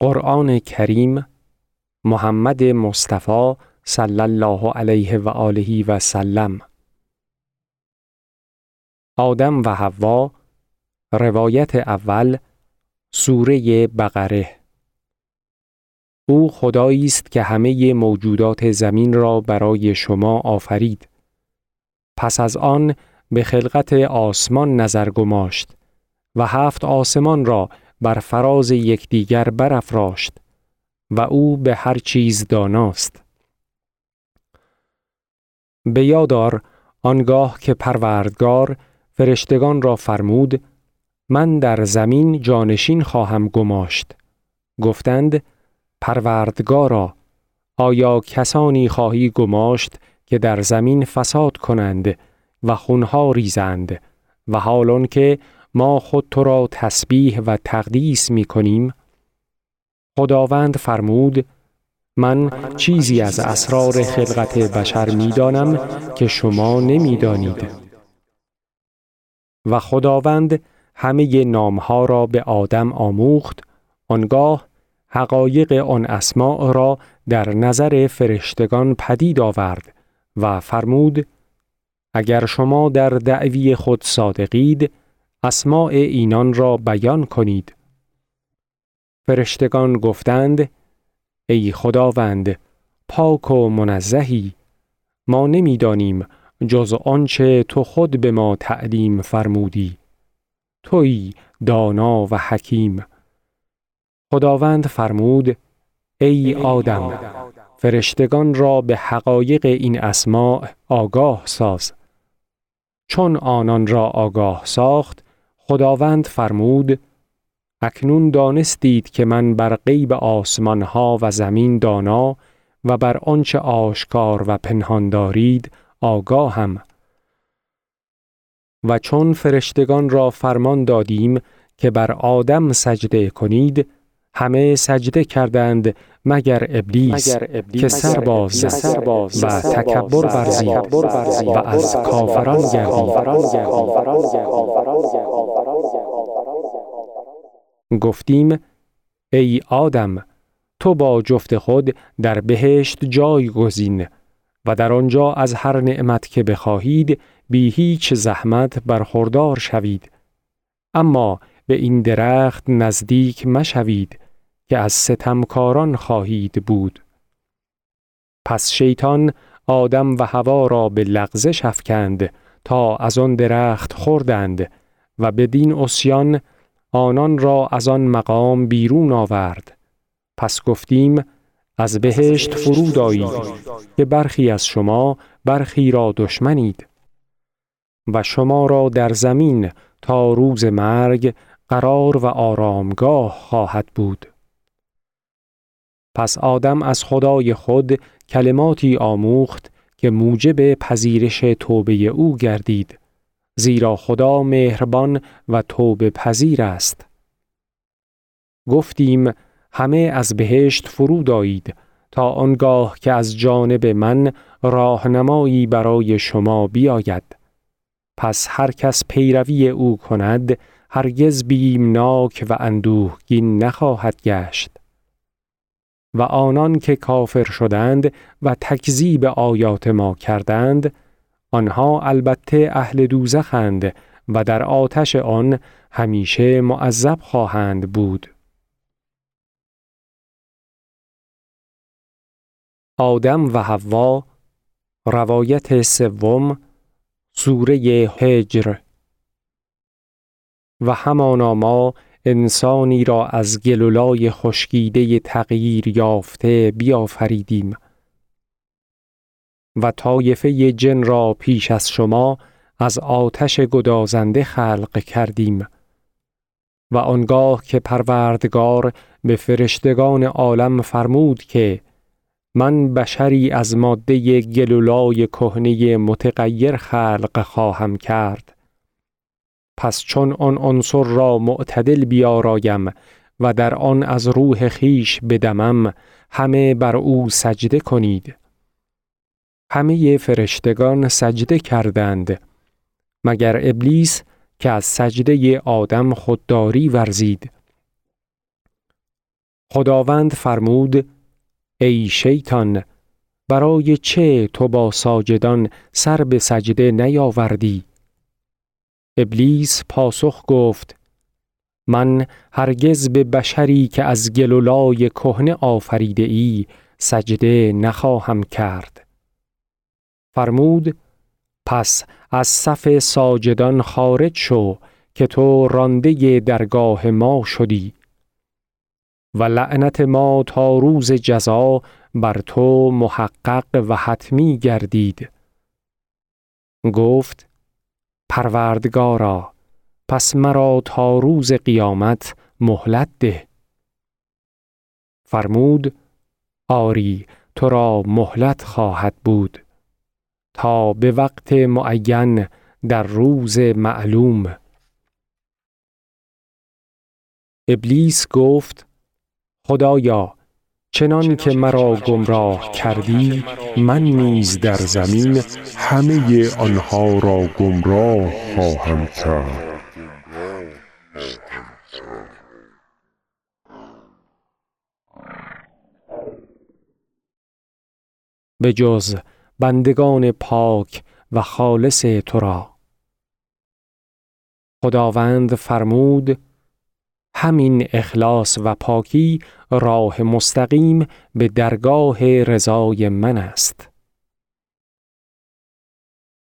قرآن کریم محمد مصطفی صلی الله علیه و آله و سلم. آدم و حوا روایت اول سوره بقره. او خدایی است که همه موجودات زمین را برای شما آفرید. پس از آن به خلقت آسمان نظر گماشت و هفت آسمان را بر فراز یکدیگر برافراشت و او به هر چیز داناست. به یادار آنگاه که پروردگار فرشتگان را فرمود من در زمین جانشین خواهم گماشت. گفتند پروردگارا آیا کسانی خواهی گماشت که در زمین فساد کنند و خونها ریزند و حالان که ما خود تو را تسبیح و تقدیس می کنیم خداوند فرمود من چیزی از اسرار خلقت بشر می دانم که شما نمی دانید. و خداوند همه نامها را به آدم آموخت آنگاه حقایق آن اسماع را در نظر فرشتگان پدید آورد و فرمود اگر شما در دعوی خود صادقید اسماع اینان را بیان کنید. فرشتگان گفتند ای خداوند پاک و منزهی ما نمی‌دانیم جز آنچه تو خود به ما تعلیم فرمودی. توی دانا و حکیم. خداوند فرمود ای آدم فرشتگان را به حقایق این اسماع آگاه ساز. چون آنان را آگاه ساخت خداوند فرمود اکنون دانستید که من بر غیب آسمان ها و زمین دانا و بر آنچه آشکار و پنهان دارید آگاهم. و چون فرشتگان را فرمان دادیم که بر آدم سجده کنید همه سجده کردند مگر ابلیس, که سر باز و تکبر ورزید و از کافران گردید. گفتیم ای آدم تو با جفت خود در بهشت جای گزین و در آنجا از هر نعمت که بخواهید بی هیچ زحمت برخوردار شوید. اما به این درخت نزدیک مشوید. که از ستمکاران خواهید بود. پس شیطان آدم و هوا را به لغزش افکند تا از آن درخت خوردند و بدین اسیان آنان را از آن مقام بیرون آورد. پس گفتیم از بهشت فرود آیید که برخی از شما برخی را دشمنید و شما را در زمین تا روز مرگ قرار و آرامگاه خواهد بود. پس آدم از خدای خود کلماتی آموخت که موجب پذیرش توبه او گردید زیرا خدا مهربان و توبه پذیر است. گفتیم همه از بهشت فرود آیید تا آنگاه که از جانب من راهنمایی برای شما بیاید. پس هر کس پیروی او کند هرگز بیمناک و اندوهگین نخواهد گشت. و آنان که کافر شدند و تکذیب آیات ما کردند آنها البته اهل دوزخند و در آتش آن همیشه معذب خواهند بود. آدم و حوا روایت سوم سوره هجر. و همانا ما انسانی را از گلولای خشکیده تغییر یافته بیافریدیم. و طایفه جن را پیش از شما از آتش گدازنده خلق کردیم. و آنگاه که پروردگار به فرشتگان عالم فرمود که من بشری از ماده گلولای کهنه متغیر خلق خواهم کرد پس چون آن عنصر را معتدل بیارایم و در آن از روح خیش بدمم همه بر او سجده کنید. همه فرشتگان سجده کردند. مگر ابلیس که از سجده آدم خودداری ورزید؟ خداوند فرمود ای شیطان برای چه تو با ساجدان سر به سجده نیاوردی؟ ابلیس پاسخ گفت من هرگز به بشری که از گلولای کهنه آفریده ای سجده نخواهم کرد. فرمود پس از صف ساجدان خارج شو که تو رانده درگاه ما شدی و لعنت ما تا روز جزا بر تو محقق و حتمی گردید. گفت پروردگارا پس مرا تا روز قیامت مهلت ده. فرمود آری تو را مهلت خواهد بود. تا به وقت معین در روز معلوم. ابلیس گفت خدایا چنان که مرا گمراه کردی من نیز در زمین همه آنها را گمراه خواهم کرد. به جز بندگان پاک و خالص تو را. خداوند فرمود همین اخلاص و پاکی راه مستقیم به درگاه رضای من است.